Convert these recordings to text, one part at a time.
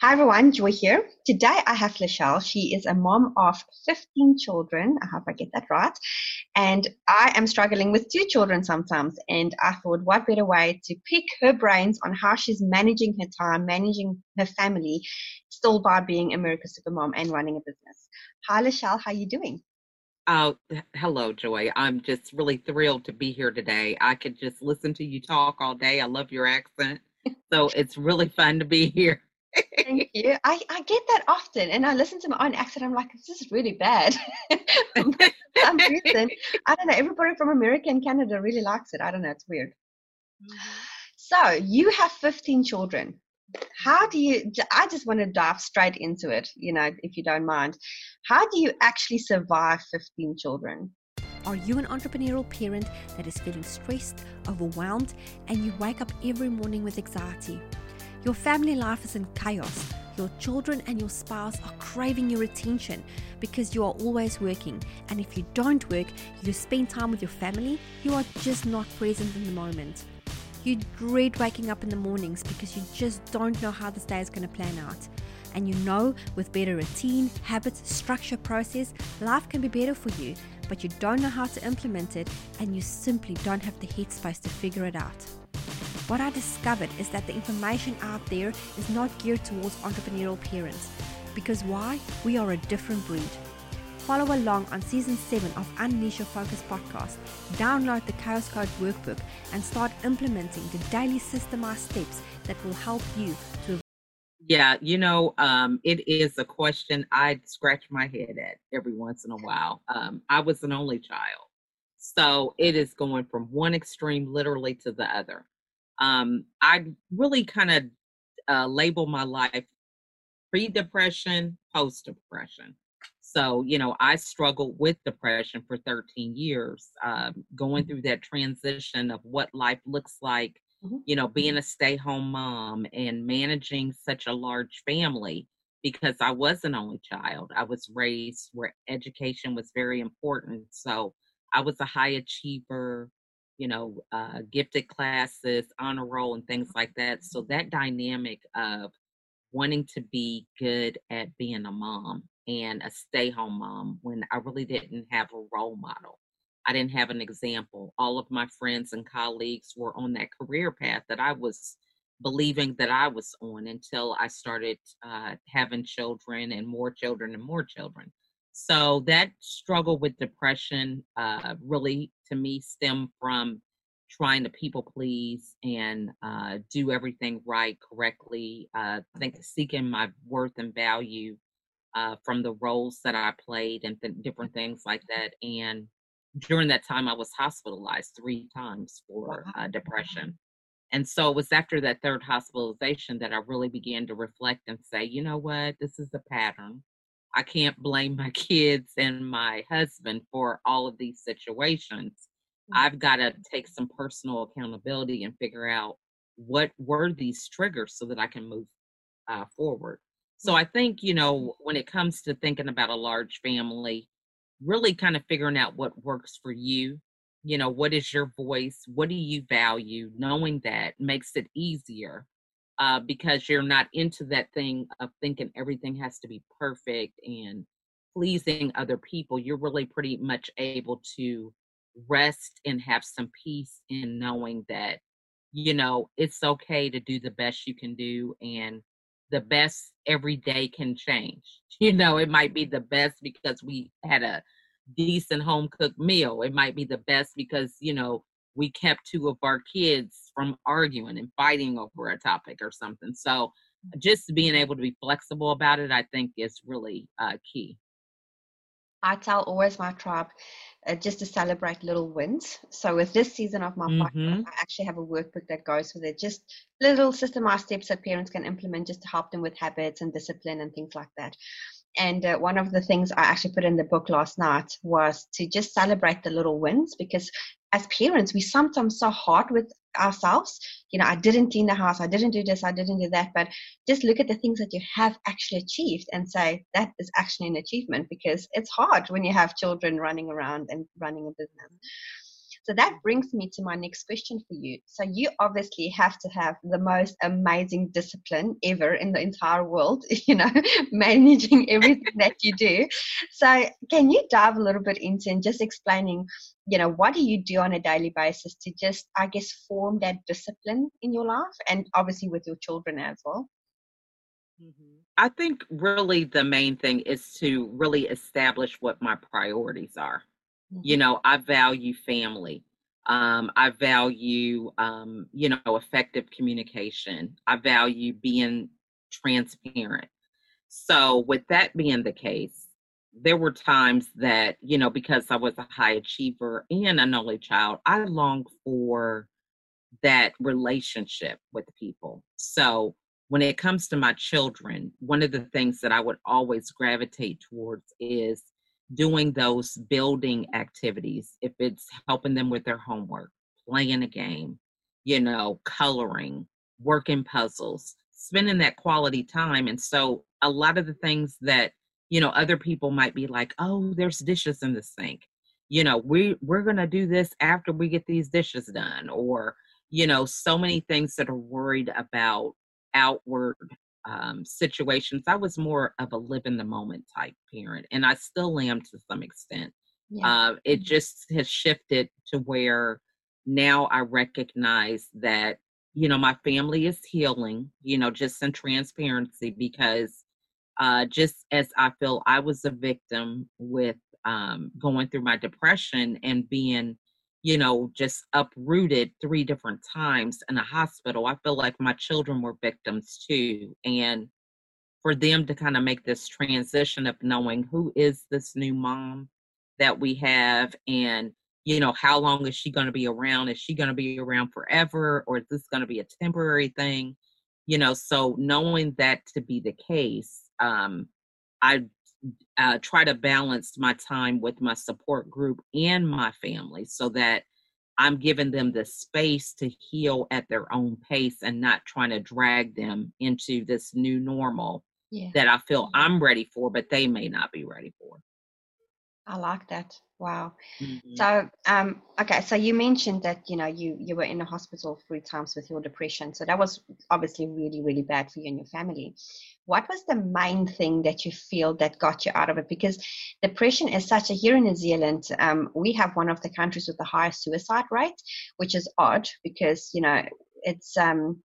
Hi everyone, Joy here. Today I have Lachelle. She is a mom of 15 children. I hope I get that right. And I am struggling with two children sometimes. And I thought, what better way to pick her brains on how she's managing her time, managing her family, still by being America's Supermom and running a business. Hi Lachelle, how are you doing? Oh, hello, Joy. I'm just really thrilled to be here today. I could just listen to you talk all day. I love your accent. So it's really fun to be here. Thank you. I, I get that often, and I listen to my own accent. I'm like, this is really bad. some reason, I don't know. Everybody from America and Canada really likes it. I don't know. It's weird. Mm-hmm. So you have 15 children. How do you? I just want to dive straight into it. You know, if you don't mind, how do you actually survive 15 children? Are you an entrepreneurial parent that is feeling stressed, overwhelmed, and you wake up every morning with anxiety? Your family life is in chaos. Your children and your spouse are craving your attention because you are always working. And if you don't work, you spend time with your family, you are just not present in the moment. You dread waking up in the mornings because you just don't know how this day is going to plan out. And you know with better routine, habits, structure, process, life can be better for you, but you don't know how to implement it and you simply don't have the headspace to figure it out. What I discovered is that the information out there is not geared towards entrepreneurial parents. Because why? We are a different breed. Follow along on season 7 of Unleash Your Focus podcast. Download the Chaos Code workbook and start implementing the daily systemized steps that will help you to. Yeah, you know, um, it is a question I scratch my head at every once in a while. Um, I was an only child. So it is going from one extreme literally to the other um, I really kind of uh, label my life pre depression, post depression. So, you know, I struggled with depression for 13 years, um, going through that transition of what life looks like, mm-hmm. you know, being mm-hmm. a stay home mom and managing such a large family because I was an only child. I was raised where education was very important. So I was a high achiever you know, uh, gifted classes, honor roll, and things like that. So that dynamic of wanting to be good at being a mom and a stay home mom when I really didn't have a role model. I didn't have an example. All of my friends and colleagues were on that career path that I was believing that I was on until I started uh, having children and more children and more children. So that struggle with depression uh, really, to me, stemmed from trying to people please and uh, do everything right, correctly. Uh, I think seeking my worth and value uh, from the roles that I played and th- different things like that. And during that time, I was hospitalized three times for uh, depression. And so it was after that third hospitalization that I really began to reflect and say, you know what, this is a pattern. I can't blame my kids and my husband for all of these situations. Mm-hmm. I've got to take some personal accountability and figure out what were these triggers so that I can move uh, forward. So I think, you know, when it comes to thinking about a large family, really kind of figuring out what works for you. You know, what is your voice? What do you value? Knowing that makes it easier uh, because you're not into that thing of thinking everything has to be perfect and pleasing other people. You're really pretty much able to rest and have some peace in knowing that, you know, it's okay to do the best you can do and the best every day can change. You know, it might be the best because we had a decent home cooked meal. It might be the best because, you know, we kept two of our kids from arguing and fighting over a topic or something. So just being able to be flexible about it, I think is really uh, key. I tell always my tribe uh, just to celebrate little wins. So with this season of my mm-hmm. podcast, I actually have a workbook that goes with it, just little systemized steps that parents can implement just to help them with habits and discipline and things like that. And uh, one of the things I actually put in the book last night was to just celebrate the little wins because as parents, we sometimes so hard with ourselves. You know, I didn't clean the house, I didn't do this, I didn't do that. But just look at the things that you have actually achieved and say that is actually an achievement because it's hard when you have children running around and running a business. So that brings me to my next question for you. So you obviously have to have the most amazing discipline ever in the entire world, you know, managing everything that you do. So can you dive a little bit into and just explaining, you know, what do you do on a daily basis to just, I guess, form that discipline in your life and obviously with your children as well? Mm-hmm. I think really the main thing is to really establish what my priorities are. Mm-hmm. You know, I value family. Um, I value, um, you know, effective communication. I value being transparent. So, with that being the case, there were times that, you know, because I was a high achiever and an only child, I longed for that relationship with people. So, when it comes to my children, one of the things that I would always gravitate towards is doing those building activities. If it's helping them with their homework, playing a game, you know, coloring, working puzzles, spending that quality time. And so a lot of the things that, you know, other people might be like, oh, there's dishes in the sink. You know, we we're gonna do this after we get these dishes done, or you know, so many things that are worried about outward um, situations. I was more of a live in the moment type parent, and I still am to some extent. Yeah. Uh, it mm-hmm. just has shifted to where now I recognize that, you know, my family is healing, you know, just in transparency, because uh, just as I feel I was a victim with um, going through my depression and being you know, just uprooted three different times in a hospital. I feel like my children were victims too. And for them to kind of make this transition of knowing who is this new mom that we have and you know how long is she going to be around is she going to be around forever or is this going to be a temporary thing you know so knowing that to be the case um i uh, try to balance my time with my support group and my family so that I'm giving them the space to heal at their own pace and not trying to drag them into this new normal yeah. that I feel I'm ready for, but they may not be ready for. I like that. Wow. Mm-hmm. So, um, okay, so you mentioned that you know you you were in the hospital three times with your depression. So that was obviously really really bad for you and your family. What was the main thing that you feel that got you out of it? Because depression is such a here in New Zealand, um, we have one of the countries with the highest suicide rate, which is odd because you know it's um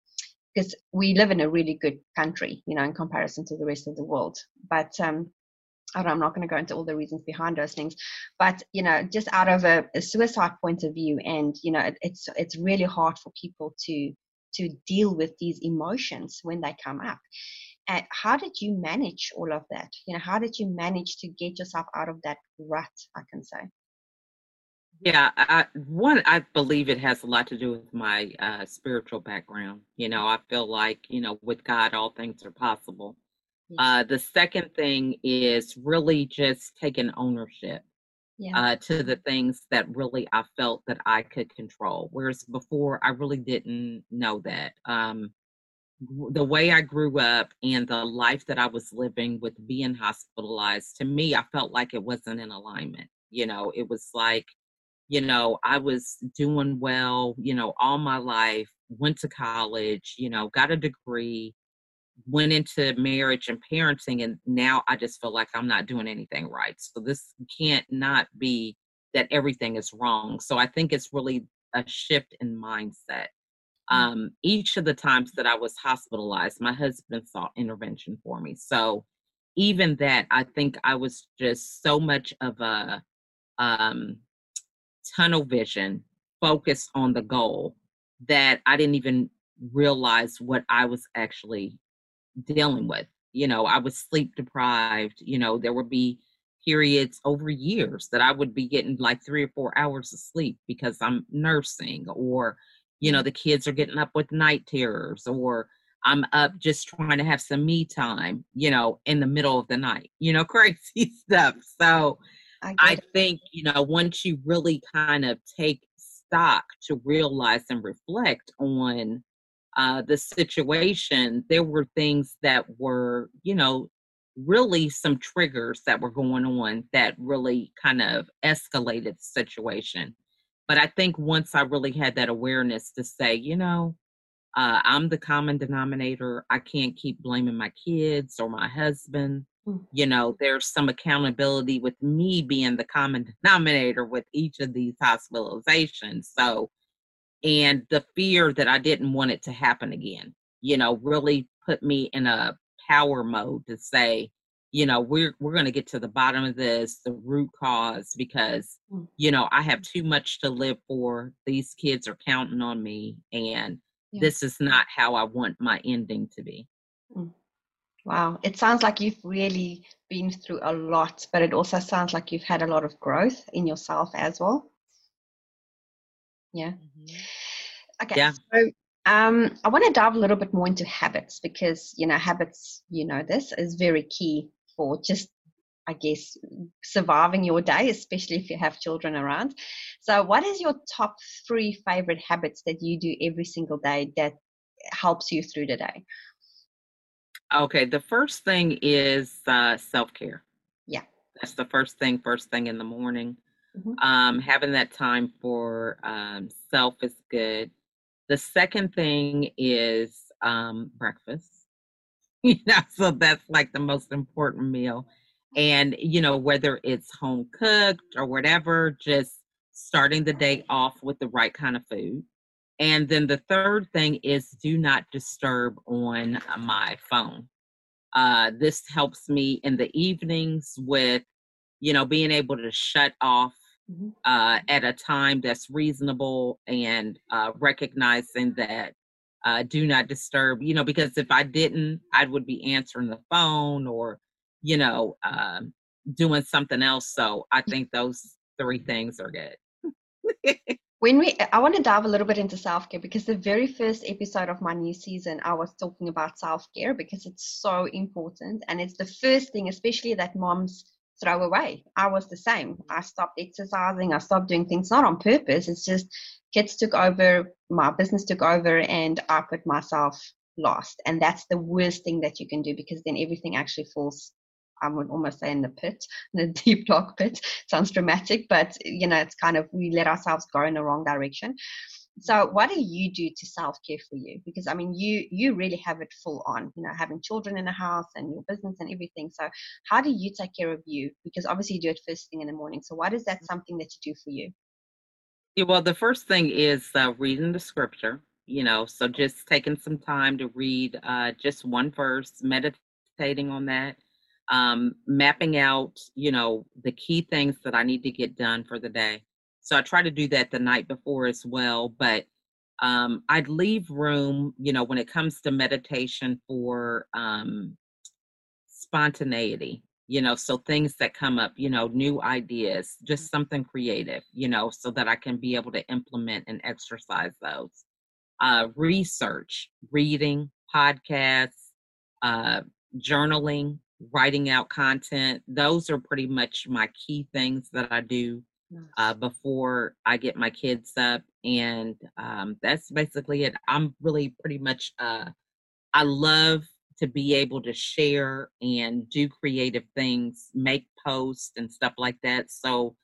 because we live in a really good country, you know, in comparison to the rest of the world. But um, I'm not going to go into all the reasons behind those things, but you know, just out of a, a suicide point of view, and you know, it, it's it's really hard for people to to deal with these emotions when they come up. And how did you manage all of that? You know, how did you manage to get yourself out of that rut? I can say. Yeah, I, one, I believe it has a lot to do with my uh, spiritual background. You know, I feel like you know, with God, all things are possible uh, the second thing is really just taking ownership yeah. uh, to the things that really I felt that I could control. Whereas before, I really didn't know that. Um, the way I grew up and the life that I was living with being hospitalized, to me, I felt like it wasn't in alignment. You know, it was like, you know, I was doing well, you know, all my life, went to college, you know, got a degree, went into marriage and parenting and now i just feel like i'm not doing anything right. So this can't not be that everything is wrong. So i think it's really a shift in mindset. Mm. um, each of the times that i was hospitalized my husband sought intervention for me. So even that i think i was just so much of a um, tunnel vision focused on the goal that i didn't even realize what i was actually dealing with. You know, I was sleep deprived. You know, there would be periods over years that I would be getting like three or four hours of sleep because I'm nursing, or, you know, the kids are getting up with night terrors, or I'm up just trying to have some me time, you know, in the middle of the night, you know, crazy stuff. So I, I think, you know, once you really kind of take stock to realize and reflect on uh, the situation, there were things that were, you know, really some triggers that were going on that really kind of escalated the situation. But I think once I really had that awareness to say, you know, uh, I'm the common denominator. I can't keep blaming my kids or my husband. Mm. You know, there's some accountability with me being the common denominator with each of these hospitalizations. So, and the fear that I didn't want it to happen again, you know, really put me in a power mode to say, you know, we're we're going to get to the bottom of this, the root cause because mm. you know, I have too much to live for. These kids are counting on me and yeah. this is not how I want my ending to be. Mm. Wow, it sounds like you've really been through a lot, but it also sounds like you've had a lot of growth in yourself as well. Yeah. Mm-hmm. Okay. Yeah. So um, I want to dive a little bit more into habits because you know habits, you know, this is very key for just I guess, surviving your day, especially if you have children around. So, what is your top three favorite habits that you do every single day that helps you through the day? Okay, the first thing is uh, self care. Yeah, that's the first thing. First thing in the morning, mm-hmm. um, having that time for um, self is good. The second thing is um, breakfast. you know, so that's like the most important meal and you know whether it's home cooked or whatever just starting the day off with the right kind of food and then the third thing is do not disturb on my phone uh, this helps me in the evenings with you know being able to shut off mm-hmm. uh, at a time that's reasonable and uh, recognizing that uh, do not disturb you know because if i didn't i would be answering the phone or you know, um, doing something else. So I think those three things are good. when we i want to dive a little bit into self-care because the very first episode of my new season i was talking about self-care because it's so important and it's the first thing especially that moms throw away. I was the same. I stopped exercising. I stopped doing things not on purpose. It's just kids took over my business took over and i put myself lost and that's the worst thing that you can do because then everything actually falls I would almost say in the pit, in the deep dark pit. Sounds dramatic, but you know, it's kind of we let ourselves go in the wrong direction. So, what do you do to self care for you? Because I mean, you you really have it full on. You know, having children in the house and your business and everything. So, how do you take care of you? Because obviously, you do it first thing in the morning. So, what is that something that you do for you? Yeah, well, the first thing is uh, reading the scripture. You know, so just taking some time to read uh, just one verse, meditating on that um, mapping out, you know, the key things that I need to get done for the day. So I try to do that the night before as well. But um, I'd leave room, you know, when it comes to meditation for um, spontaneity, you know, so things that come up, you know, new ideas, just something creative, you know, so that I can be able to implement and exercise those. Uh, research, reading, podcasts, uh, journaling, writing out content. Those are pretty much my key things that I do uh, before I get my kids up. And um, that's basically it. I'm really pretty much, uh, I love to be able to share and do creative things, make posts and stuff like that. So,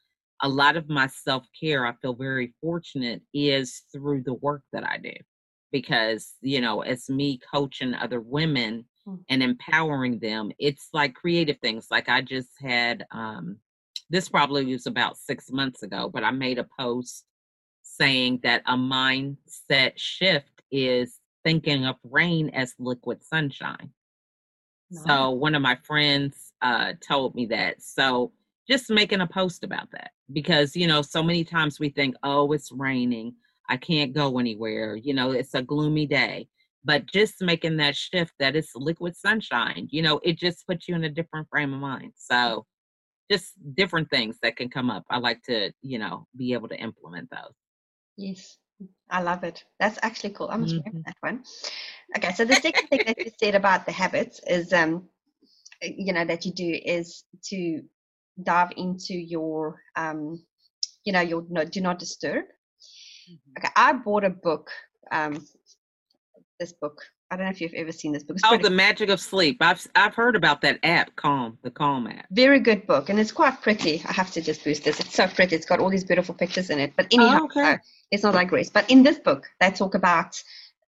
a lot of my self care, I feel very fortunate, is through the work that I do. Because, you know, as me coaching other women, Mm. and empowering them. It's like creative things. Like I just had um this probably was about 6 months ago, but I made a post saying that a mindset shift is thinking of rain as liquid sunshine. Nice. So one of my friends uh told me that. So just making a post about that because you know so many times we think oh it's raining i can't go anywhere you know it's a gloomy day but just making that shift that it's liquid sunshine you know it just puts you in a different frame of mind so just different things that can come up. I like to you know be able to implement those. Yes. I love it. That's actually cool. I must mm-hmm. remember that one. Okay so the second thing that you said about the habits is um you know that you do is to dive into your um you know your no, do not disturb. Mm-hmm. okay i bought a book um this book I don't know if you've ever seen this book. It's oh, the magic of sleep. I've I've heard about that app, Calm, the Calm app. Very good book, and it's quite pretty. I have to just boost this. It's so pretty. It's got all these beautiful pictures in it. But anyhow, oh, okay. it's not like Grace. But in this book, they talk about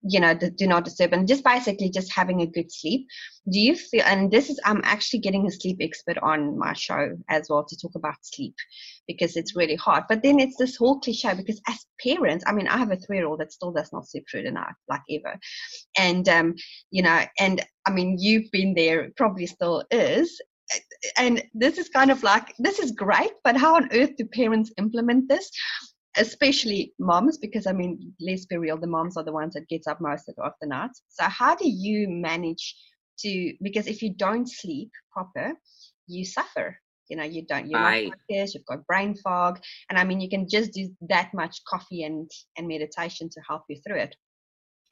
you know the do not disturb and just basically just having a good sleep. Do you feel and this is i'm actually getting a sleep expert on my show as well to talk about sleep because it's really hard. But then it's this whole cliche because as parents i mean i have a three year old that still does not sleep through the night like ever. And um you know and i mean you've been there probably still is. And this is kind of like this is great but how on earth do parents implement this especially moms, because I mean, let's be real, the moms are the ones that gets up most of the night. So how do you manage to? Because if you don't sleep proper, you suffer. You know, you don't. You're right. not focused. You've got brain fog, and I mean, you can just do that much coffee and and meditation to help you through it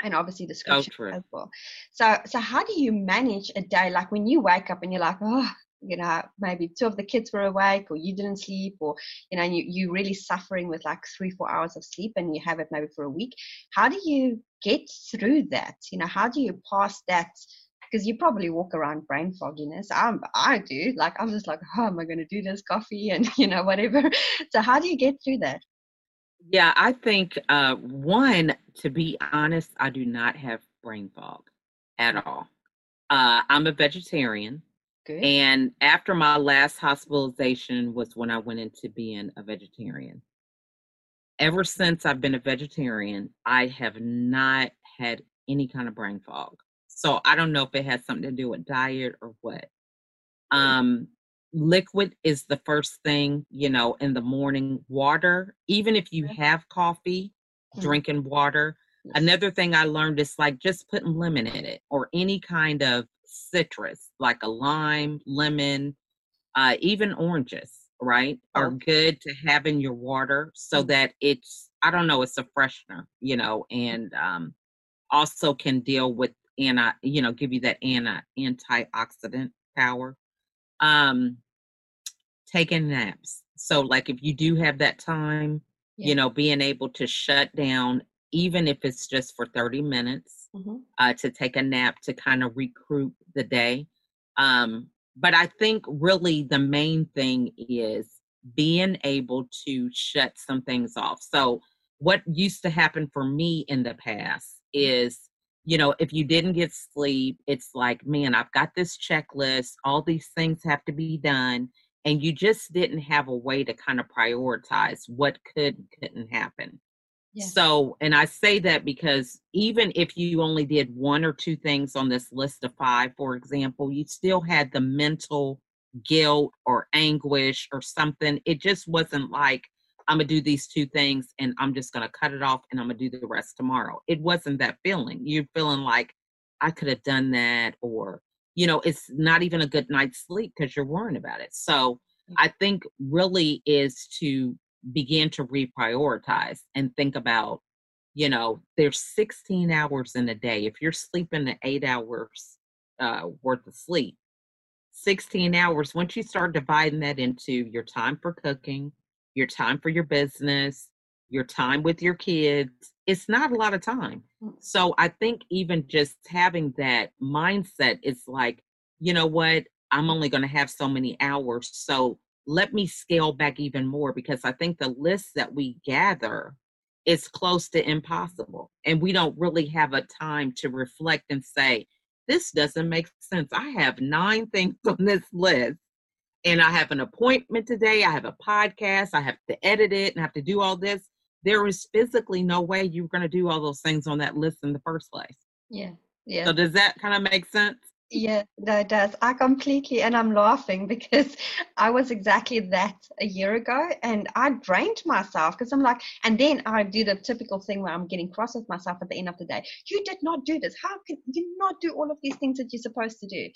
and obviously the scripture as well. So, so how do you manage a day like when you wake up and you're like, oh, you know maybe two of the kids were awake or you didn't sleep or you know you, you're really suffering with like three four hours of sleep and you have it maybe for a week. How do you get through that? You know how do you pass that? Because you probably walk around brain fogginess I'm, i do. Like i'm just like how am i going to do this coffee? and you know whatever. So how do you get through that? Yeah i think uh one to be honest i do not have brain fog at all. Uh i'm a vegetarian Good. And after my last hospitalization was when I went into being a vegetarian. Ever since I've been a vegetarian, I have not had any kind of brain fog. So I don't know if it has something to do with diet or what. Um, liquid is the first thing, you know, in the morning. Water, even if you have coffee, mm-hmm. drinking water. Another thing I learned is like just putting lemon in it or any kind of citrus like a lime, lemon, uh, even oranges, right, are oh. good to have in your water so mm. that it's, I don't know, it's a freshener, you know, and um, also can deal with anti, you know, give you that anti antioxidant power. Um, taking naps. So, like, if you do have that time, yeah. you know, being able to shut down, even if it's just for 30 minutes, mm-hmm. uh, to take a nap to kind of recruit the day. Um, but I think really the main thing is being able to shut some things off. So, what used to happen for me in the past is, you know, if you didn't get sleep, it's like, man, I've got this checklist, all these things have to be done. And you just didn't have a way to kind of prioritize what could couldn't happen. So, and I say that because even if you only did one or two things on this list of five, for example, you still had the mental guilt or anguish or something. It just wasn't like, I'm going to do these two things and I'm just going to cut it off and I'm going to do the rest tomorrow. It wasn't that feeling. You're feeling like, I could have done that, or, you know, it's not even a good night's sleep because you're worrying about it. So, I think really is to begin to reprioritize and think about you know there's 16 hours in a day if you're sleeping the eight hours uh, worth of sleep 16 hours once you start dividing that into your time for cooking your time for your business your time with your kids it's not a lot of time mm. so i think even just having that mindset is like you know what i'm only going to have so many hours so let me scale back even more because I think the list that we gather is close to impossible. And we don't really have a time to reflect and say, this doesn't make sense. I have nine things on this list and I have an appointment today. I have a podcast. I have to edit it and I have to do all this. There is physically no way you're going to do all those things on that list in the first place. Yeah. Yeah. So does that kind of make sense? Yeah, it does. I completely, and I'm laughing because I was exactly that a year ago, and I drained myself because I'm like, and then I do the typical thing where I'm getting cross with myself at the end of the day. You did not do this. How can you not do all of these things that you're supposed to do?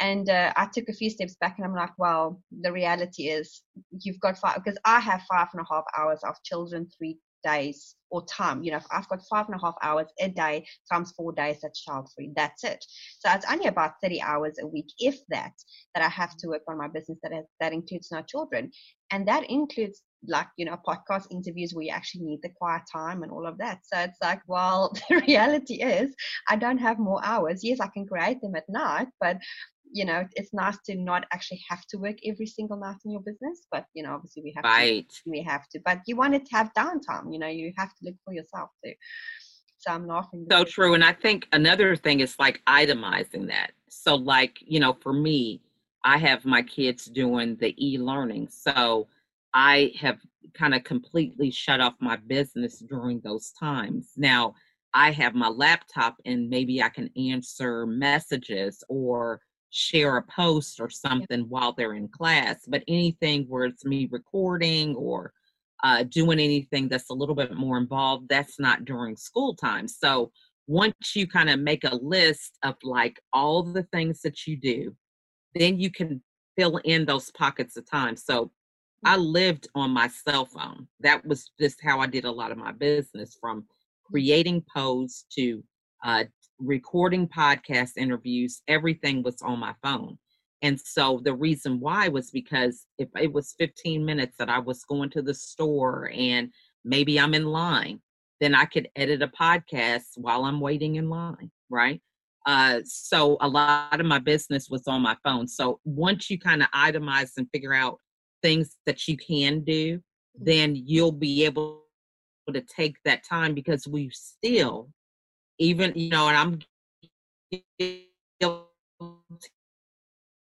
And uh, I took a few steps back, and I'm like, well, the reality is you've got five because I have five and a half hours of children, three days or time. You know, if I've got five and a half hours a day times four days that's child free, that's it. So it's only about 30 hours a week, if that, that I have to mm-hmm. work on my business that has, that includes no children. And that includes like you know podcast interviews where you actually need the quiet time and all of that. So it's like well the reality is i don't have more hours. Yes i can create them at night but you know it's nice to not actually have to work every single night in your business but you know obviously we have right. to we have to but you want it to have downtime you know you have to look for yourself too. So i'm laughing so true and i think another thing is like itemizing that. So like you know for me i have my kids doing the e-learning so i have kind of completely shut off my business during those times now i have my laptop and maybe i can answer messages or share a post or something while they're in class, but anything where it's me recording or uh, doing anything that's a little bit more involved, that's not during school time. So once you kind of make a list of like all the things that you do, then you can fill in those pockets of time. So I mm. lived on my cell phone. That was just how I did a lot of my business from creating posts to uh, recording podcast interviews, everything was on my phone. And so the reason why was because if it was 15 minutes that I was going to the store and maybe I'm in line, then I could edit a podcast while I'm waiting in line, right? Uh, so a lot of my business was on my phone. So once you kind of itemize and figure out things that you can do, mm-hmm. then you'll be able to take that time because we still even you know, and I'm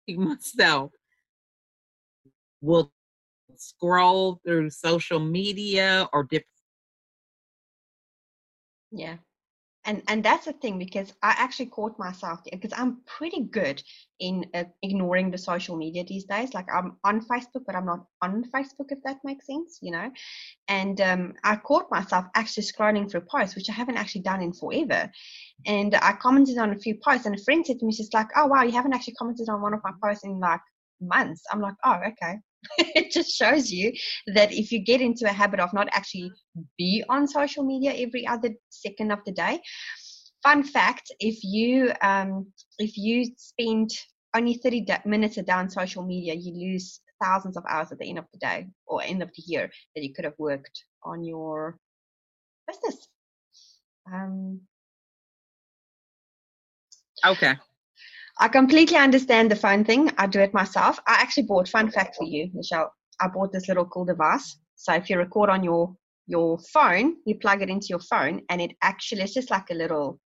myself will scroll through social media or different yeah and and that's the thing because i actually caught myself because i'm pretty good in uh, ignoring the social media these days. Like i'm on facebook but i'm not on facebook if that makes sense you know? And um, i caught myself actually scrolling through posts which i haven't actually done in forever. And i commented on a few posts and a friend said to me she's like oh wow you haven't actually commented on one of my posts in like months. I'm like oh okay it just shows you that if you get into a habit of not actually be on social media every other second of the day fun fact if you um, if you spend only 30 minutes a day on social media you lose thousands of hours at the end of the day or end of the year that you could have worked on your business. Um, okay I completely understand the phone thing. I do it myself. I actually bought fun fact for you, Michelle. I bought this little cool device. So if you record on your your phone, you plug it into your phone, and it actually it's just like a little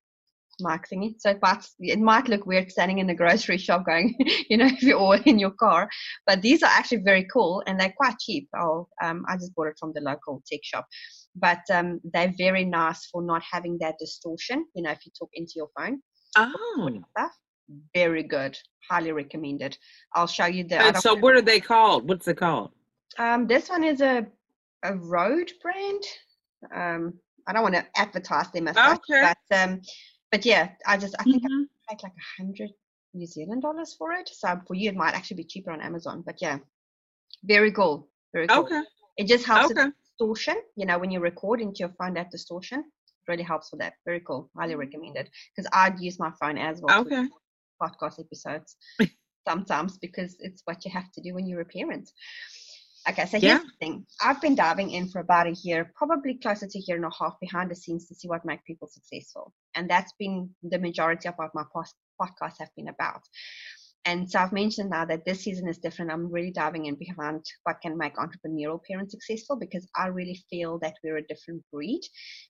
mic thingy. So it might it might look weird standing in the grocery shop going, you know, if you're all in your car. But these are actually very cool and they're quite cheap. Oh, um, I just bought it from the local tech shop. But um, they're very nice for not having that distortion. You know, if you talk into your phone. Oh. Stuff very good. Highly recommended. I'll show you the. And so, what are they called? What's it called? Um, this one is a a Rode brand. Um, I don't want to advertise them as okay. such, but um, but yeah, I just I think mm-hmm. I paid like a hundred New Zealand dollars for it. So for you, it might actually be cheaper on Amazon. But yeah, very cool. Very cool. Okay. It just helps okay. with distortion. You know, when you record into your phone, that distortion really helps with that. Very cool. Highly mm-hmm. recommended. Because I'd use my phone as well. Okay podcast episodes sometimes because it's what you have to do when you're a parent. Okay, so here's yeah. the thing. I've been diving in for about a year, probably closer to a year and a half behind the scenes to see what make people successful. And that's been the majority of what my podcasts have been about. And so I've mentioned now that this season is different. I'm really diving in behind what can make entrepreneurial parents successful because I really feel that we're a different breed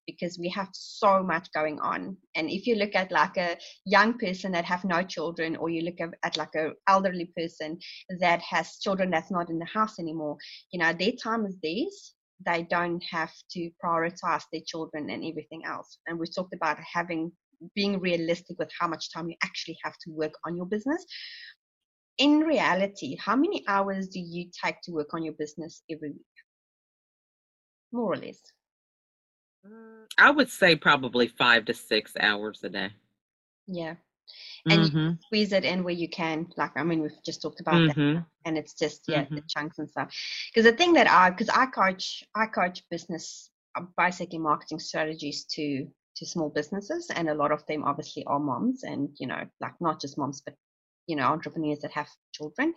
because we have so much going on. And if you look at like a young person that have no children, or you look at, like a elderly person that has children that's not in the house anymore, you know, their time is theirs they don't have to prioritize their children and everything else. And we talked about having being realistic with how much time you actually have to work on your business. In reality, how many hours do you take to work on your business every week? More or less. Mm, I would say probably five to six hours a day. Yeah. And mm-hmm. you squeeze it in where you can. Like, I mean, we've just talked about mm-hmm. that. And it's just, yeah, mm-hmm. the chunks and stuff. Because the thing that I, because I coach, I coach business, uh, basically marketing strategies to to small businesses and a lot of them obviously are moms and you know like not just moms but you know entrepreneurs that have children.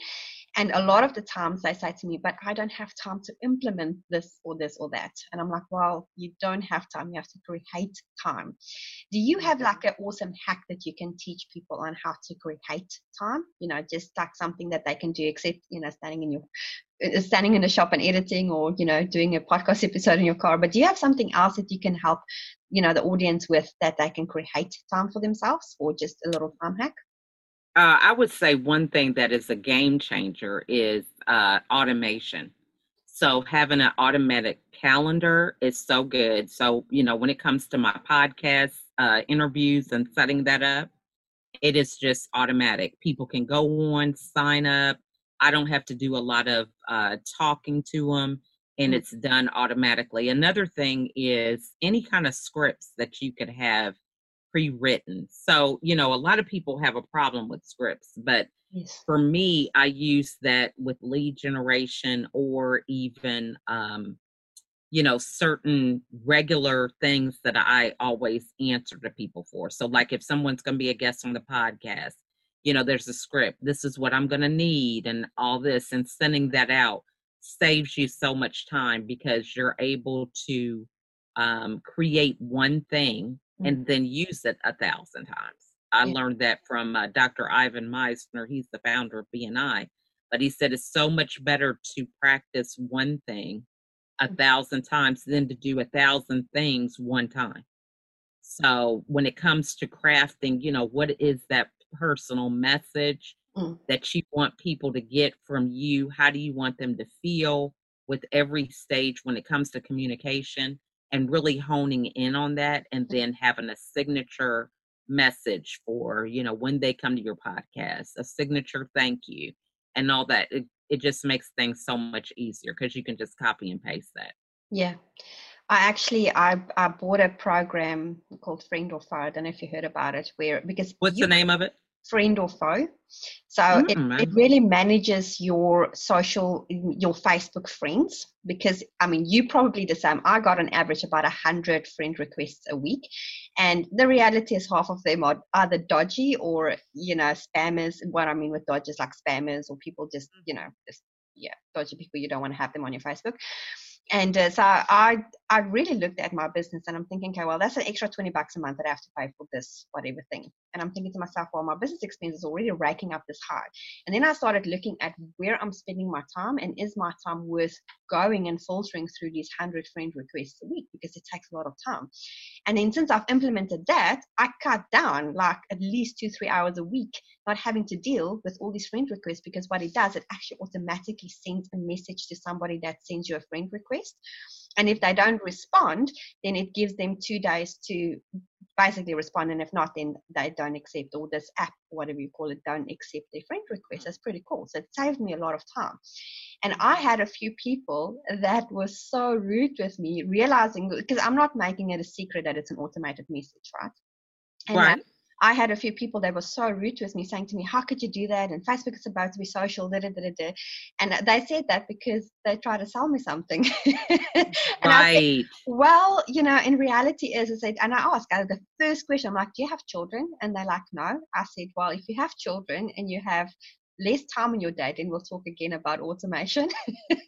And a lot of the times they say to me but i don't have time to implement this or this or that. And i'm like well you don't have time. You have to create time. Do you have like an awesome hack that you can teach people on how to create time? You know just like something that they can do except you know standing in your uh, standing in a shop and editing or you know doing a podcast episode in your car. But do you have something else that you can help you know the audience with that they can create time for themselves or just a little time hack uh, I would say one thing that is a game changer is uh, automation. So having an automatic calendar is so good. So you know when it comes to my podcast uh, interviews and setting that up, it is just automatic. People can go on, sign up. I don't have to do a lot of uh, talking to them, and mm. it's done automatically. Another thing is any kind of scripts that you could have pre-written. So, you know, a lot of people have a problem with scripts, but yes. for me, I use that with lead generation or even um, you know, certain regular things that I always answer to people for. So like if someone's going to be a guest on the podcast, you know, there's a script. This is what I'm going to need and all this and sending that out saves you so much time because you're able to um, create one thing and then use it a thousand times. I yeah. learned that from uh, Dr. Ivan Misner. He's the founder of BNI. But he said it's so much better to practice one thing a thousand times than to do a thousand things one time. So when it comes to crafting, you know, what is that personal message mm. that you want people to get from you? How do you want them to feel with every stage when it comes to communication? And really honing in on that and mm-hmm. then having a signature message for you know when they come to your podcast a signature thank you and all that it, it just makes things so much easier because you can just copy and paste that yeah I actually I, I bought a program called Friend or Foe. I don't know if you heard about it. Where because what's you, the name of it? Friend or foe. So mm, it, it really manages your social, your Facebook friends because I mean, you probably the same. I got an average about a hundred friend requests a week, and the reality is half of them are either dodgy or you know spammers. What I mean with dodgy is like spammers or people just you know just yeah dodgy people. You don't want to have them on your Facebook and uh, so I I really looked at my business and I'm thinking, okay, well, that's an extra 20 bucks a month that I have to pay for this whatever thing. And I'm thinking to myself, well, my business expense is already raking up this high. And then I started looking at where I'm spending my time and is my time worth going and filtering through these 100 friend requests a week because it takes a lot of time. And then since I've implemented that, I cut down like at least two, three hours a week, not having to deal with all these friend requests because what it does, it actually automatically sends a message to somebody that sends you a friend request. And if they don't respond, then it gives them two days to basically respond. And if not, then they don't accept, or this app, whatever you call it, don't accept their friend request. Mm. That's pretty cool. So it saved me a lot of time. And I had a few people that were so rude with me, realizing because I'm not making it a secret that it's an automated message, right? And right. I had a few people that were so rude with me saying to me, How could you do that? And Facebook is about to be social, da da da da. And they said that because they tried to sell me something. and right. Said, well, you know, in reality is I said, and I asked the first question, I'm like, Do you have children? And they're like, No. I said, Well, if you have children and you have less time in your day, then we'll talk again about automation.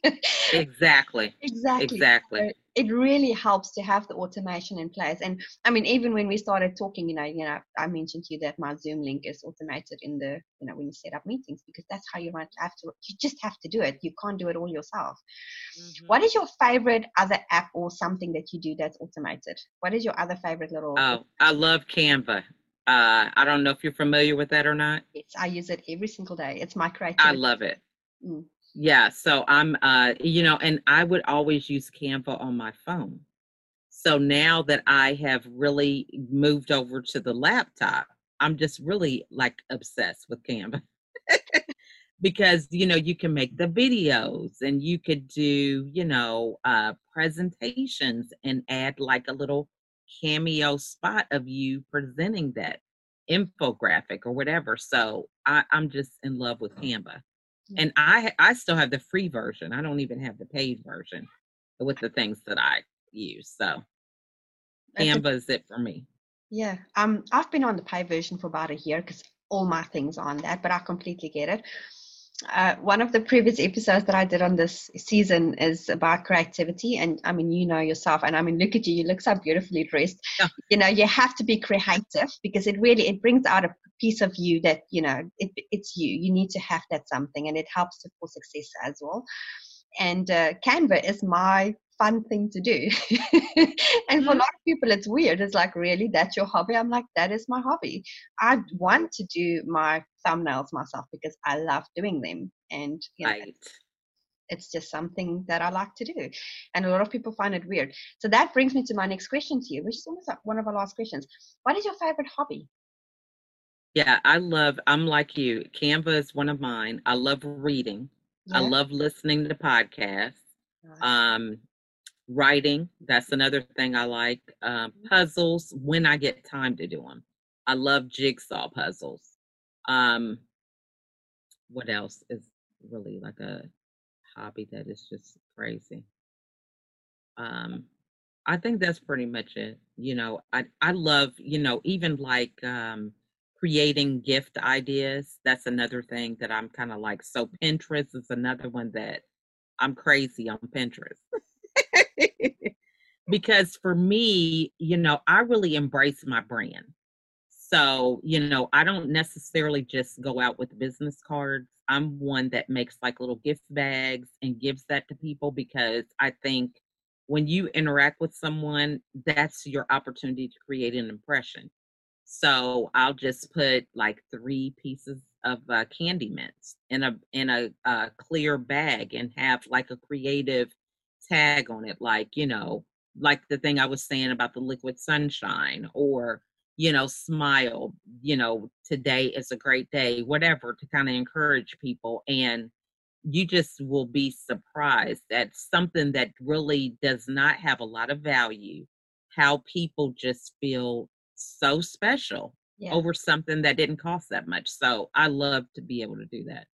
exactly. Exactly. Exactly. So it really helps to have the automation in place. And I mean, even when we started talking, you know, you know, I mentioned to you that my Zoom link is automated in the, you know, when you set up meetings because that's how you might have to. You just have to do it. You can't do it all yourself. Mm-hmm. What is your favorite other app or something that you do that's automated? What is your other favorite little? Oh, I love Canva. Uh, I don't know if you're familiar with that or not. Yes, I use it every single day. It's my creative. I love it. Mm. Yeah, so I'm, uh, you know, and I would always use Canva on my phone. So now that I have really moved over to the laptop, I'm just really like obsessed with Canva. because you know you can make the videos and you could do you know uh presentations and add like a little cameo spot of you presenting that infographic or whatever. So I, I'm just in love with Canva. And I I still have the free version. I don't even have the paid version with the things that I use. So Canva is it for me. Yeah. Um I've been on the paid version for about a year because all my things on that, but I completely get it. Uh, one of the previous episodes that I did on this season is about creativity. And I mean, you know yourself, and I mean, look at you, you look so beautifully dressed. Yeah. You know, you have to be creative because it really, it brings out a piece of you that, you know, it, it's you. You need to have that something and it helps for success as well. And uh, Canva is my fun thing to do. and for a mm-hmm. lot of people, it's weird. It's like, really, that's your hobby? I'm like, that is my hobby. I want to do my thumbnails myself because I love doing them. And you know, right. it's just something that I like to do. And a lot of people find it weird. So that brings me to my next question to you, which is almost like one of our last questions. What is your favorite hobby? Yeah, I love, I'm like you. Canva is one of mine. I love reading. Yeah. I love listening to podcasts. Um, writing that's another thing i like um, mm-hmm. puzzles when i get time to do them i love jigsaw puzzles. Um what else is really like a hobby that is just crazy? Um i think that's pretty much it you know i i love you know even like um creating gift ideas that's another thing that i'm kind of like so pinterest is another one that i'm crazy on pinterest because for me, you know, I really embrace my brand. So, you know, I don't necessarily just go out with business cards. I'm one that makes like little gift bags and gives that to people because I think when you interact with someone, that's your opportunity to create an impression. So I'll just put like three pieces of uh, candy mints in a in a, a clear bag and have like a creative tag on it, like, you know, like the thing I was saying about the liquid sunshine or, you know, smile, you know, today is a great day, whatever, to kind of encourage people. And you just will be surprised at something that really does not have a lot of value, how people just feel so special yeah. over something that didn't cost that much. So I love to be able to do that.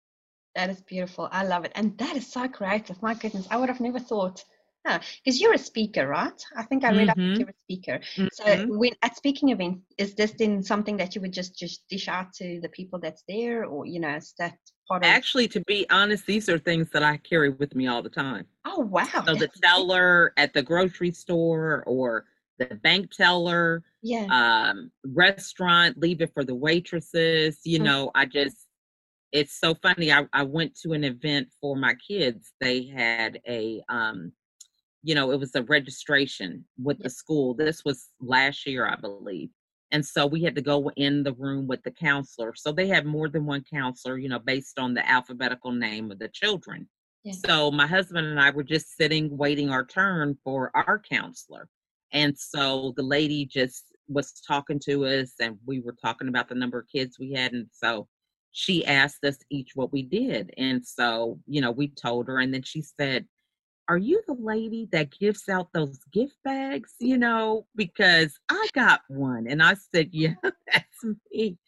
That is beautiful. I love it. And that is so creative. My goodness, I would have never thought. Because you're a speaker, right? I think I read mm-hmm. up you're a speaker. Mm-hmm. So when at speaking events, is this then something that you would just just dish out to the people that's there, or you know, is that part of? Actually, to be honest, these are things that I carry with me all the time. Oh wow! So the teller at the grocery store, or the bank teller, yeah, um, restaurant, leave it for the waitresses. You mm-hmm. know, I just it's so funny. I, I went to an event for my kids. They had a, um, you know, it was a registration with the school. This was last year, I believe. And so we had to go in the room with the counselor. So they have more than one counselor, you know, based on the alphabetical name of the children. Yeah. So my husband and I were just sitting, waiting our turn for our counselor. And so the lady just was talking to us, and we were talking about the number of kids we had. And so she asked us each what we did. And so, you know, we told her, and then she said, Are you the lady that gives out those gift bags? You know, because I got one. And I said, Yeah, mm-hmm. that's me.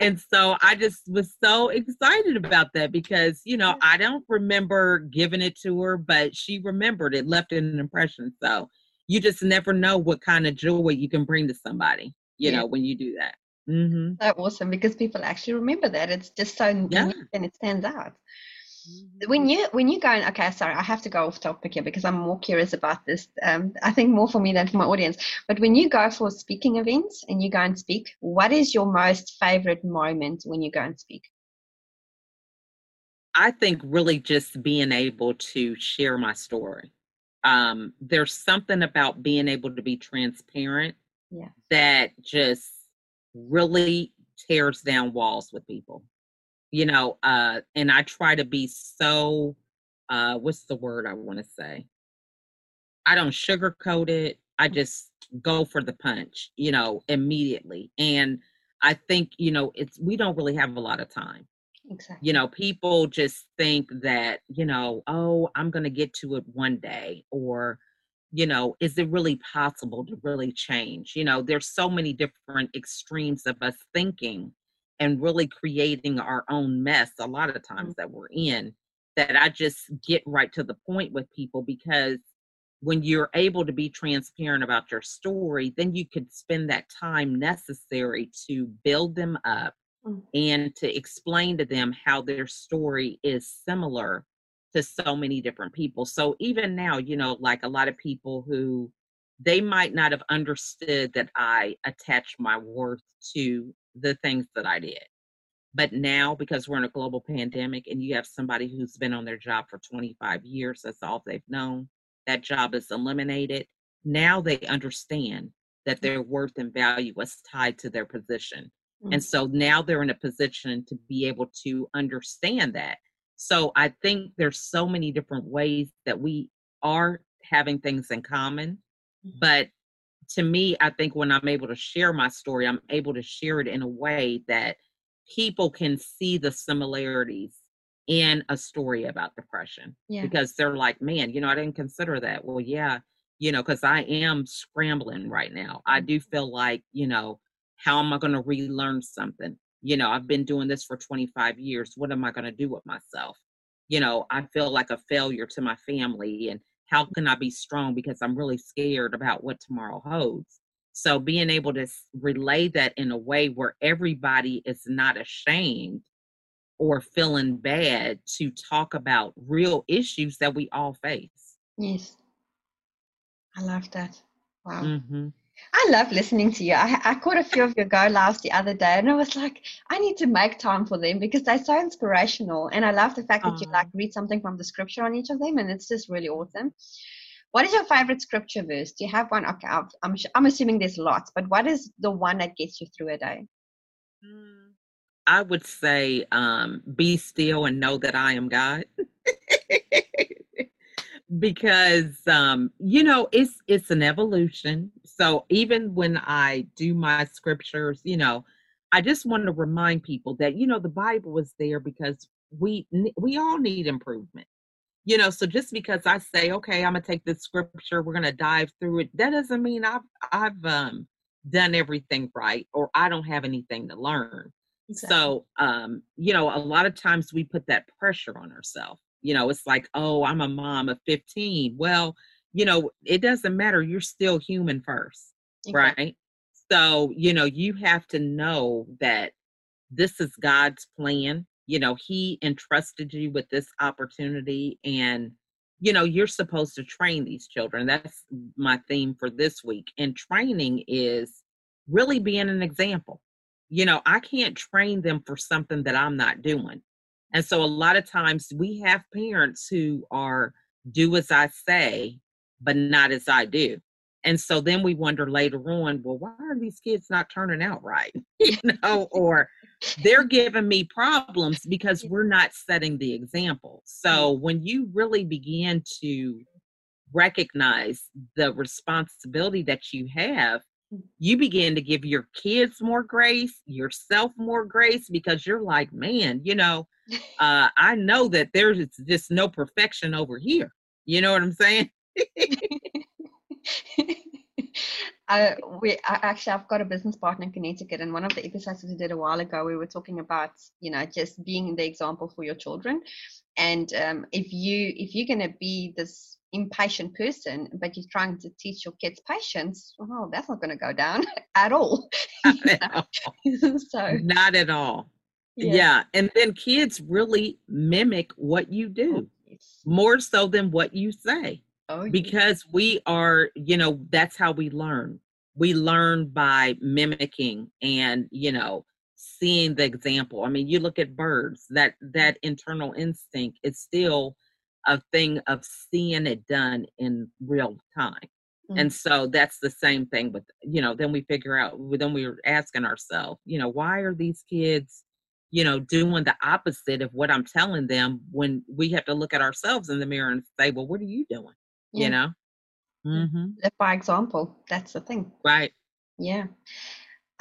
And so I just was so excited about that because, you know, I don't remember giving it to her, but she remembered it, left an impression. So you just never know what kind of joy you can bring to somebody, you yeah. know, when you do that. Mm-hmm. So awesome because people actually remember that. It's just so yeah. unique and it stands out. Mm-hmm. When you when you go in, okay, sorry, I have to go off topic here because I'm more curious about this. Um, I think more for me than for my audience. But when you go for speaking events and you go and speak, what is your most favorite moment when you go and speak? I think really just being able to share my story. Um, there's something about being able to be transparent yeah. that just really tears down walls with people. You know uh and i try to be so uh what's the word i want to say? I don't sugarcoat it i just go for the punch you know immediately and i think you know it's we don't really have a lot of time. Exactly. you know people just think that you know oh i'm going to get to it one day or you know is it really possible to really change you know there's so many different extremes of us thinking and really creating our own mess a lot of times that we're in that i just get right to the point with people because when you're able to be transparent about your story then you could spend that time necessary to build them up mm. and to explain to them how their story is similar to so many different people. So even now, you know, like a lot of people who they might not have understood that I attach my worth to the things that I did. But now, because we're in a global pandemic and you have somebody who's been on their job for 25 years, that's all they've known, that job is eliminated. Now they understand that their worth and value was tied to their position. Mm-hmm. And so now they're in a position to be able to understand that. So I think there's so many different ways that we are having things in common. Mm-hmm. But to me, I think when I'm able to share my story, I'm able to share it in a way that people can see the similarities in a story about depression yeah. because they're like, man, you know, I didn't consider that. Well, yeah, you know, because I am scrambling right now. I do mm-hmm. feel like, you know, how am I going to relearn something? You know, I've been doing this for 25 years. What am I going to do with myself? You know, I feel like a failure to my family. And how can I be strong because I'm really scared about what tomorrow holds? So being able to relay that in a way where everybody is not ashamed or feeling bad to talk about real issues that we all face. Yes. I love that. Wow. Mm-hmm. I love listening to you. I, I caught a few of your go lives the other day, and I was like, I need to make time for them because they're so inspirational. And I love the fact that uh-huh. you like read something from the scripture on each of them, and it's just really awesome. What is your favorite scripture verse? Do you have one? Okay, I'm I'm assuming there's lots, but what is the one that gets you through a day? Mm, I would say, um, "Be still and know that I am God," because um, you know it's it's an evolution. So even when I do my scriptures, you know, I just want to remind people that you know the Bible was there because we we all need improvement you know so just because i say okay i'm gonna take this scripture we're gonna dive through it that doesn't mean i've i've um done everything right or i don't have anything to learn exactly. so um you know a lot of times we put that pressure on ourselves you know it's like oh i'm a mom of 15 well you know it doesn't matter you're still human first exactly. right? So you know you have to know that this is god's plan you know he entrusted you with this opportunity and you know you're supposed to train these children that's my theme for this week and training is really being an example. You know i can't train them for something that i'm not doing and so a lot of times we have parents who are do as i say but not as i do and so then we wonder later on well why are these kids not turning out right you know or they're giving me problems because we're not setting the example. So when you really begin to recognize the responsibility that you have. You begin to give your kids more grace, yourself more grace, because you're like, man, you know, uh, I know that there's just no perfection over here. You know what I'm saying? I, we I, actually I've got a business partner in Connecticut, and one of the episodes we did a while ago, we were talking about you know just being the example for your children, and um, if you if you're going to be this impatient person, but you're trying to teach your kids patience, well, that's not going to go down at all. so not at all. Yeah. yeah. and then kids really mimic what you do oh, more so than what you say. Oh, because we are, you know, that's how we learn. We learn by mimicking and, you know, seeing the example. I mean, you look at birds, that that internal instinct is still a thing of seeing it done in real time. Mm-hmm. And so that's the same thing with, you know, then we figure out, then we are asking ourselves, you know, why are these kids, you know, doing the opposite of what I'm telling them when we have to look at ourselves in the mirror and say, well, what are you doing? yeah. you know mm-hmm. by example that's the thing right yeah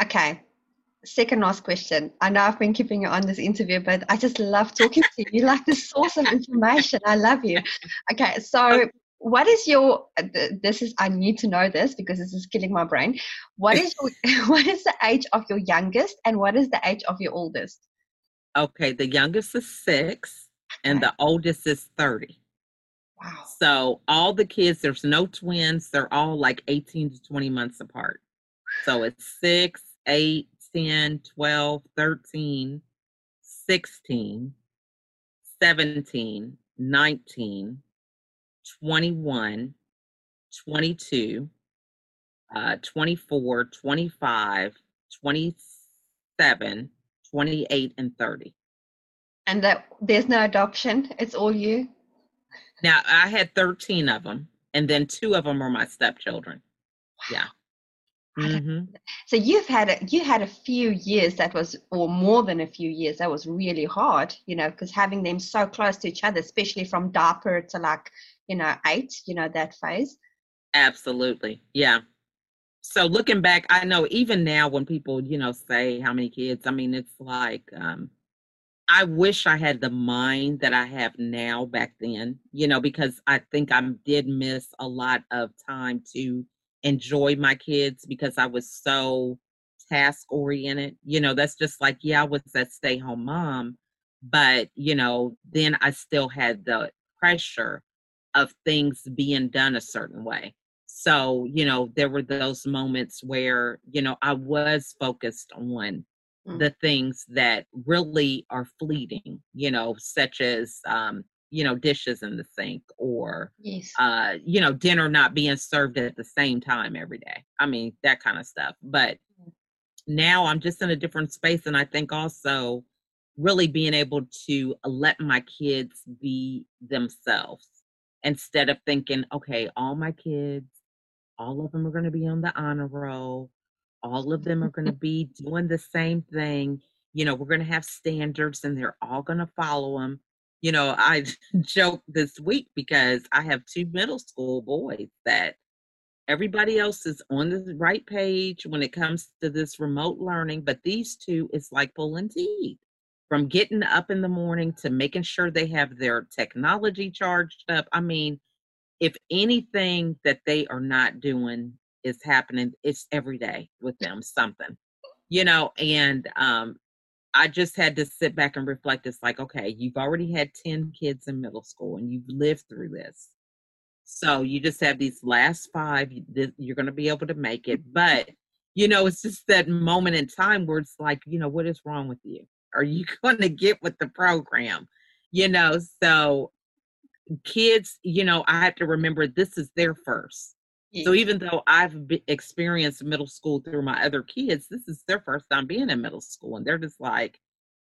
okay second last question i know i've been keeping you on this interview but i just love talking to you You're like the source of information i love you okay so what is your this is i need to know this because this is killing my brain what is your what is the age of your youngest and what is the age of your oldest okay the youngest is six okay. and the oldest is 30 Wow. So all the kids, there's no twins. They're all like 18 to 20 months apart. So it's six, eight, 10, 12, 13, 16, 17, 19, 21, 22, uh, 24, 25, 27, 28, and 30. And that there's no adoption, it's all you? Now, I had 13 of them, and then two of them are my stepchildren. Yeah. Mm-hmm. So you've had a, you had a few years that was, or more than a few years, that was really hard, you know, because having them so close to each other, especially from diaper to like, you know, eight, you know, that phase. Absolutely, yeah. So looking back, I know even now when people, you know, say how many kids, I mean, it's like, um, I wish I had the mind that I have now back then, you know, because I think I did miss a lot of time to enjoy my kids because I was so task oriented. You know, that's just like, yeah, I was that stay home mom, but, you know, then I still had the pressure of things being done a certain way. So, you know, there were those moments where, you know, I was focused on mm. the things that really are fleeting, you know, such as um, you know dishes in the sink or yes. uh you know dinner not being served at the same time every day. I mean that kind of stuff. But mm. now i'm just in a different space and i think also really being able to let my kids be themselves instead of thinking okay all my kids all of them are going to be on the honor roll. All of them are going to be doing the same thing. You know we're going to have standards and they're all going to follow them you know, I joke this week because I have two middle school boys that everybody else is on the right page when it comes to this remote learning, but these two is like pulling teeth from getting up in the morning to making sure they have their technology charged up. I mean, if anything that they are not doing is happening, it's every day with them something, you know, and um, I just had to sit back and reflect. It's like, okay, you've already had 10 kids in middle school and you've lived through this. So you just have these last five, you're going to be able to make it. But, you know, it's just that moment in time where it's like, you know, what is wrong with you? Are you going to get with the program? You know, so kids, you know, I have to remember this is their first. So even though I've experienced middle school through my other kids, this is their first time being in middle school, and they're just like,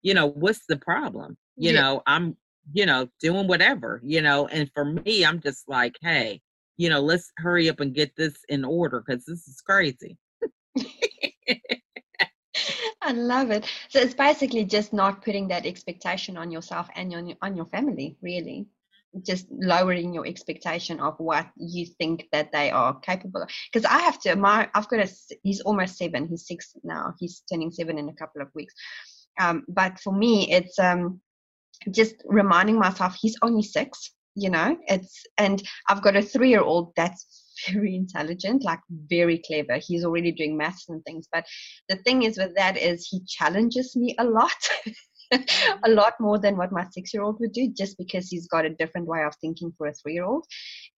you know, what's the problem? You yeah. know, I'm, you know, doing whatever, you know, and for me, I'm just like, hey, you know, let's hurry up and get this in order because this is crazy. I love it. So it's basically just not putting that expectation on yourself and on your, on your family, really just lowering your expectation of what you think that they are capable of. Because i have to my i've got a he's almost seven he's six now he's turning seven in a couple of weeks. Um, but for me it's um, just reminding myself he's only six you know it's and i've got a three year old that's very intelligent like very clever. He's already doing maths and things but the thing is with that is he challenges me a lot a lot more than what my six year old would do just because he's got a different way of thinking for a three year old.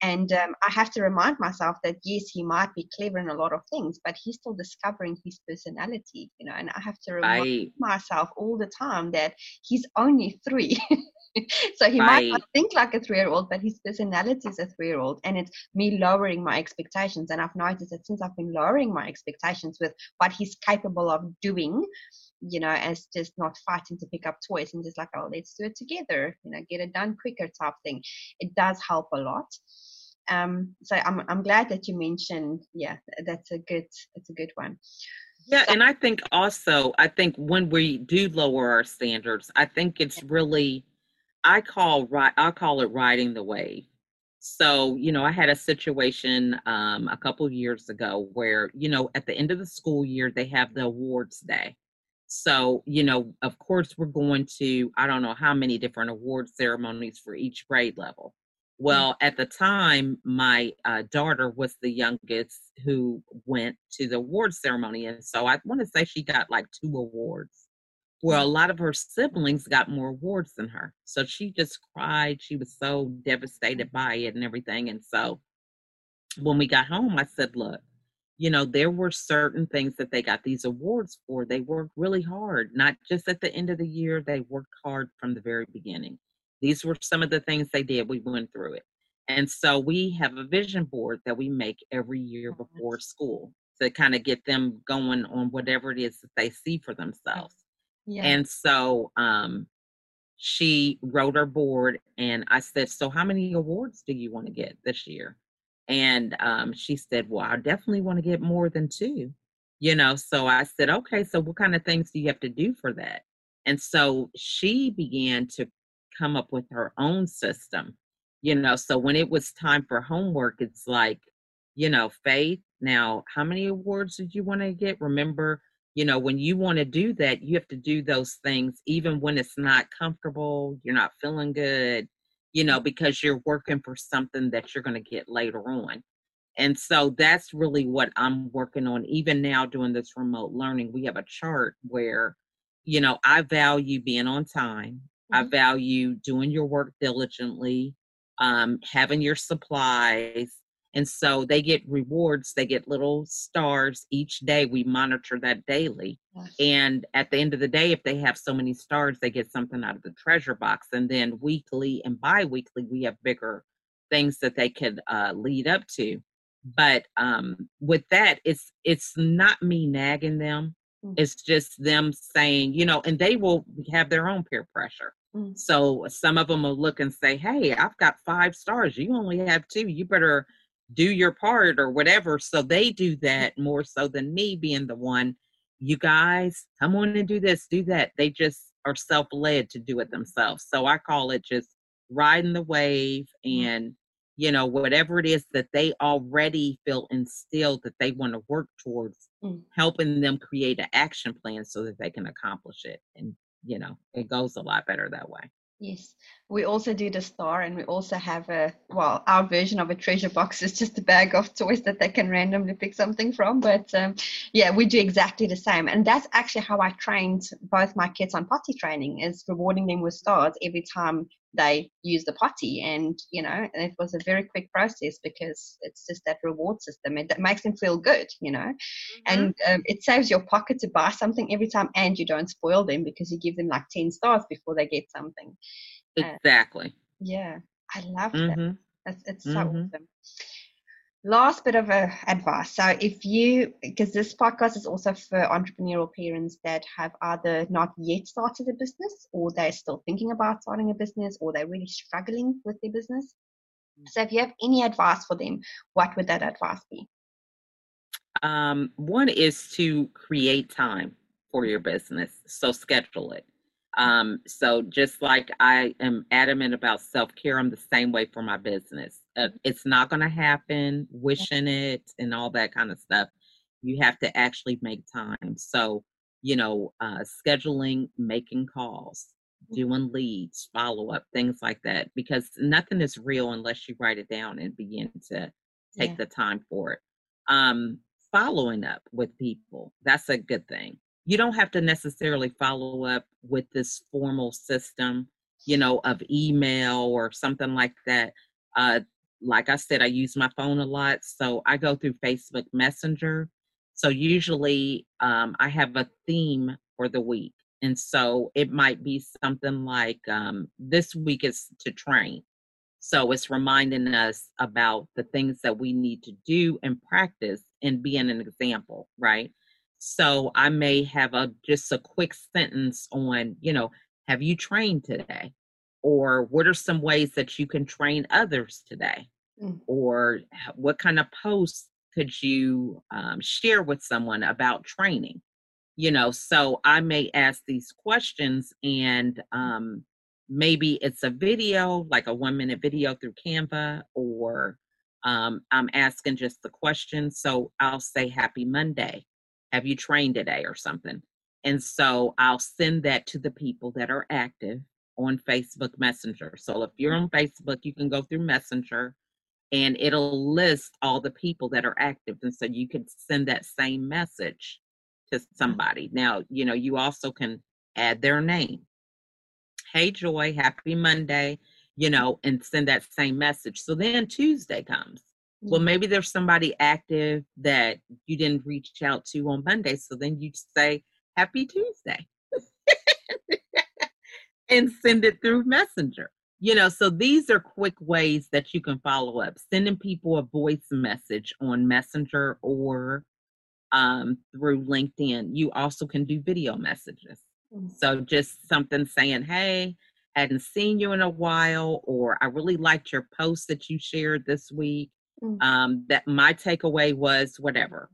And um, I have to remind myself that yes, he might be clever in a lot of things, but he's still discovering his personality, you know. And I have to remind I... myself all the time that he's only three. so he might not think like a three year old, but his personality is a three year old. And it's me lowering my expectations. And I've noticed that since I've been lowering my expectations with what he's capable of doing, you know, as just not fighting to pick up toys and just like, oh, let's do it together, you know, get it done quicker type thing. It does help a lot. Um, so I'm I'm glad that you mentioned, yeah, that's a good it's a good one. Yeah, and I think also I think when we do lower our standards, I think it's really I call right I call it riding the wave. So, you know, I had a situation um, a couple years ago where, you know, at the end of the school year, they have the awards day. So, you know, of course, we're going to, I don't know how many different award ceremonies for each grade level. Mm. Well, at the time, my uh, daughter was the youngest who went to the award ceremony. And so I want to say she got like two awards. Well, a mm. lot of her siblings got more awards than her. So she just cried. She was so devastated by it and everything. And so when we got home, I said, Look, you know, there were certain things that they got these awards for. They worked really hard, not just at the end of the year, they worked hard from the very beginning. These were some of the things they did. We went through it. And so we have a vision board that we make every year before school to kind of get them going on whatever it is that they see for themselves. Yeah. And so um she wrote her board and I said, So how many awards do you want to get this year? And um, she said, Well, I definitely want to get more than two. You know, so I said, Okay, so what kind of things do you have to do for that? And so she began to come up with her own system. You know, so when it was time for homework, it's like, you know, Faith, now how many awards did you want to get? Remember, you know, when you want to do that, you have to do those things even when it's not comfortable, you're not feeling good, you know, because you're working for something that you're going to get later on. And so that's really what I'm working on. Even now, doing this remote learning, we have a chart where, you know, I value being on time, mm-hmm. I value doing your work diligently, um, having your supplies. And so they get rewards, they get little stars each day. We monitor that daily. And at the end of the day, if they have so many stars, they get something out of the treasure box. And then weekly and bi weekly, we have bigger things that they could uh, lead up to. But um, with that, it's it's not me nagging them. Mm. It's just them saying, you know, and they will have their own peer pressure. Mm. So some of them will look and say, "Hey, I've got five stars. You only have two. You better do your part or whatever." So they do that more so than me being the one you guys come on and do this, do that. They just are self led to do it themselves. So I call it just riding the wave mm-hmm. and, you know, whatever it is that they already feel instilled that they want to work towards, mm. helping them create an action plan so that they can accomplish it. And, you know, it goes a lot better that way. Yes. We also do the star and we also have a, well, our version of a treasure box is just a bag of toys that they can randomly pick something from. But um, yeah, we do exactly the same. And that's actually how I trained both my kids on potty training is rewarding them with stars every time they use the potty and you know and it was a very quick process because it's just that reward system it, that makes them feel good you know mm-hmm. and um, it saves your pocket to buy something every time and you don't spoil them because you give them like 10 stars before they get something exactly uh, yeah i love mm-hmm. that it's, it's so mm-hmm. awesome last bit of uh, advice. So, if you, because this podcast is also for entrepreneurial parents that have either not yet started a business or they're still thinking about starting a business or they're really struggling with their business. Mm. So, if you have any advice for them, what would that advice be? Um, one is to create time for your business. So, schedule it. Um, so just like I am adamant about self care, I'm the same way for my business. Uh, it's not going to happen wishing it and all that kind of stuff. You have to actually make time. So, you know, uh, scheduling, making calls, mm. doing leads, follow up, things like that, because nothing is real unless you write it down and begin to take yeah. the time for it. Um, following up with people, that's a good thing you don't have to necessarily follow up with this formal system, you know, of email or something like that. Uh, like I said, I use my phone a lot, so I go through Facebook Messenger. So usually um, I have a theme for the week. And so it might be something like um, this week is to train. So it's reminding us about the things that we need to do and practice and being an example, right? So I may have a just a quick sentence on, you know, have you trained today? Or what are some ways that you can train others today? Mm. Or what kind of posts could you um, share with someone about training? You know, so I may ask these questions and um, maybe it's a video, like a one minute video through Canva, or um, I'm asking just the question. So I'll say Happy Monday have you trained today or something? And so I'll send that to the people that are active on Facebook Messenger. So if you're on Facebook, you can go through Messenger and it'll list all the people that are active. And so you can send that same message to somebody. Now, you know, you also can add their name. Hey, Joy, happy Monday, you know, and send that same message. So then Tuesday comes Well, maybe there's somebody active that you didn't reach out to on Monday. So then you say, Happy Tuesday. and send it through Messenger. You know, so these are quick ways that you can follow up. Sending people a voice message on Messenger or um, through LinkedIn. You also can do video messages. Mm-hmm. So just something saying, hey, hadn't seen you in a while, or I really liked your post that you shared this week. Mm-hmm. Um, that my takeaway was whatever.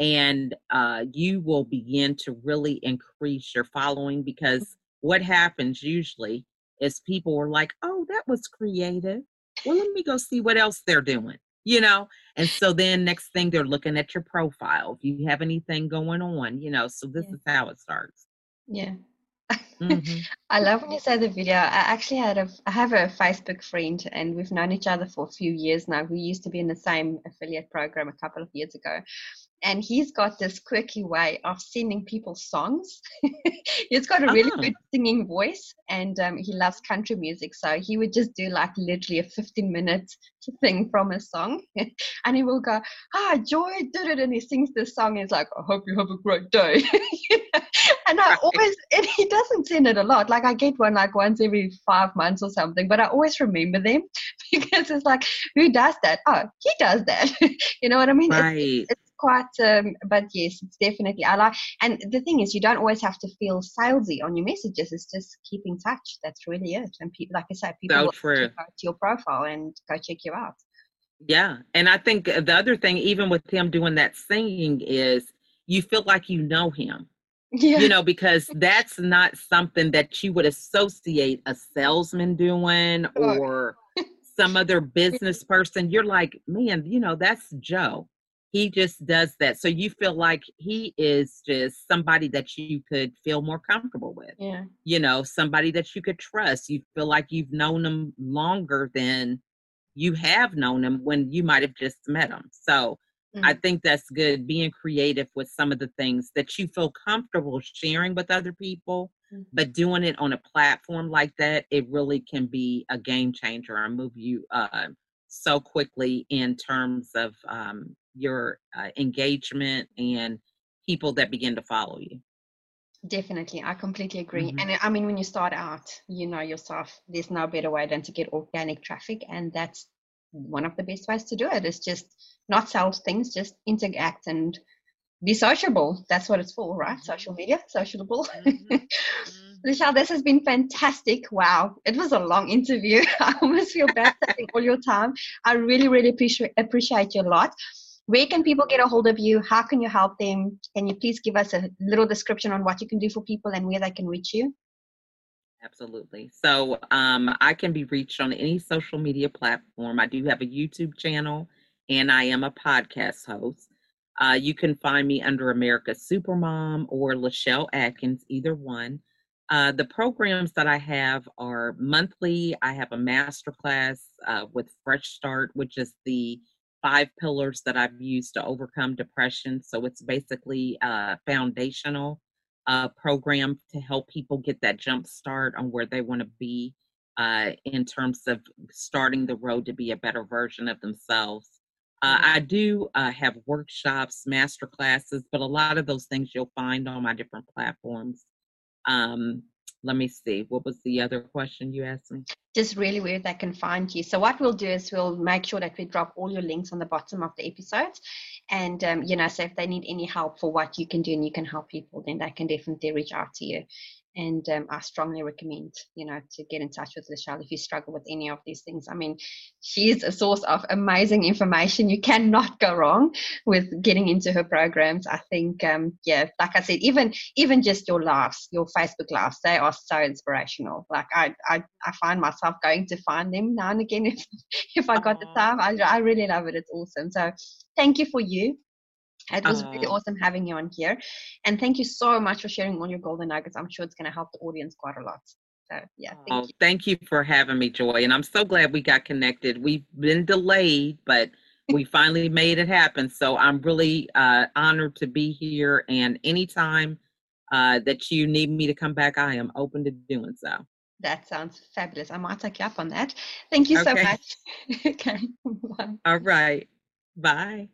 And uh, you will begin to really increase your following because what happens usually is people are like, oh, that was creative. Well, let me go see what else they're doing, you know? And so then next thing they're looking at your profile, if you have anything going on, you know, so this yeah. is how it starts. Yeah. Mm-hmm. I love when you say the video. I actually had a, I have a Facebook friend, and we've known each other for a few years now. We used to be in the same affiliate program a couple of years ago, and he's got this quirky way of sending people songs. he's got a really oh. good singing voice, and um, he loves country music. So he would just do like literally a 15 minute thing from a song, and he will go, "Ah, Joy did it," and he sings this song. And he's like, "I hope you have a great day." and I always, and he doesn't send it a lot. Like I get one like once every five months or something, but I always remember them because it's like, who does that? Oh, he does that. you know what I mean? Right. It's, it's quite um, but yes it's definitely i like and the thing is you don't always have to feel salesy on your messages. It's just keep in touch that's really it. And people like i said people so will true. go to your profile and go check you out. Yeah. And i think the other thing even with him doing that singing is you feel like you know him. Yeah. you know because that's not something that you would associate a salesman doing or some other business person. You're like man you know that's joe he just does that so you feel like he is just somebody that you could feel more comfortable with yeah you know somebody that you could trust you feel like you've known him longer than you have known him when you might have just met him so mm-hmm. i think that's good being creative with some of the things that you feel comfortable sharing with other people mm-hmm. but doing it on a platform like that it really can be a game changer and move you uh, so quickly in terms of um, your uh, engagement and people that begin to follow you. Definitely, I completely agree. Mm-hmm. And I mean, when you start out, you know yourself, there's no better way than to get organic traffic. And that's one of the best ways to do it is just not sell things, just interact and be sociable. That's what it's for, right? Mm-hmm. Social media, sociable. Mm-hmm. Michelle, this has been fantastic. Wow, it was a long interview. I almost feel bad taking all your time. I really, really appreciate appreciate you a lot. Where can people get a hold of you? How can you help them? Can you please give us a little description on what you can do for people and where they can reach you? Absolutely. So um, I can be reached on any social media platform. I do have a YouTube channel and I am a podcast host. Uh, you can find me under America Supermom or Lachelle Atkins, either one. Uh, the programs that I have are monthly. I have a master class uh, with Fresh Start, which is the five pillars that I've used to overcome depression. So it's basically a foundational uh, program to help people get that jump start on where they want to be uh, in terms of starting the road to be a better version of themselves. Uh, I do uh, have workshops, master classes, but a lot of those things you'll find on my different platforms. Um, let me see. What was the other question you asked me? Just really where they can find you. So what we'll do is we'll make sure that we drop all your links on the bottom of the episodes, and um, you know, so if they need any help for what you can do and you can help people, then they can definitely reach out to you and um, I strongly recommend you know to get in touch with Lachelle if you struggle with any of these things. I mean, she's a source of amazing information. You cannot go wrong with getting into her programs. I think, um, yeah, like I said, even even just your lives, your Facebook lives, they are so inspirational. Like I I, I find myself going to find them now and again if if I got the time. I I really love it. It's awesome. So thank you for you it was really awesome having you on here. And thank you so much for sharing all your golden nuggets. I'm sure it's going to help the audience quite a lot. So, yeah. Thank oh, you. thank you for having me, Joy. And I'm so glad we got connected. We've been delayed, but we finally made it happen. So I'm really uh, honored to be here. And anytime uh, that you need me to come back, I am open to doing so. That sounds fabulous. I might take you up on that. Thank you okay. so much. okay. Bye. All right. Bye.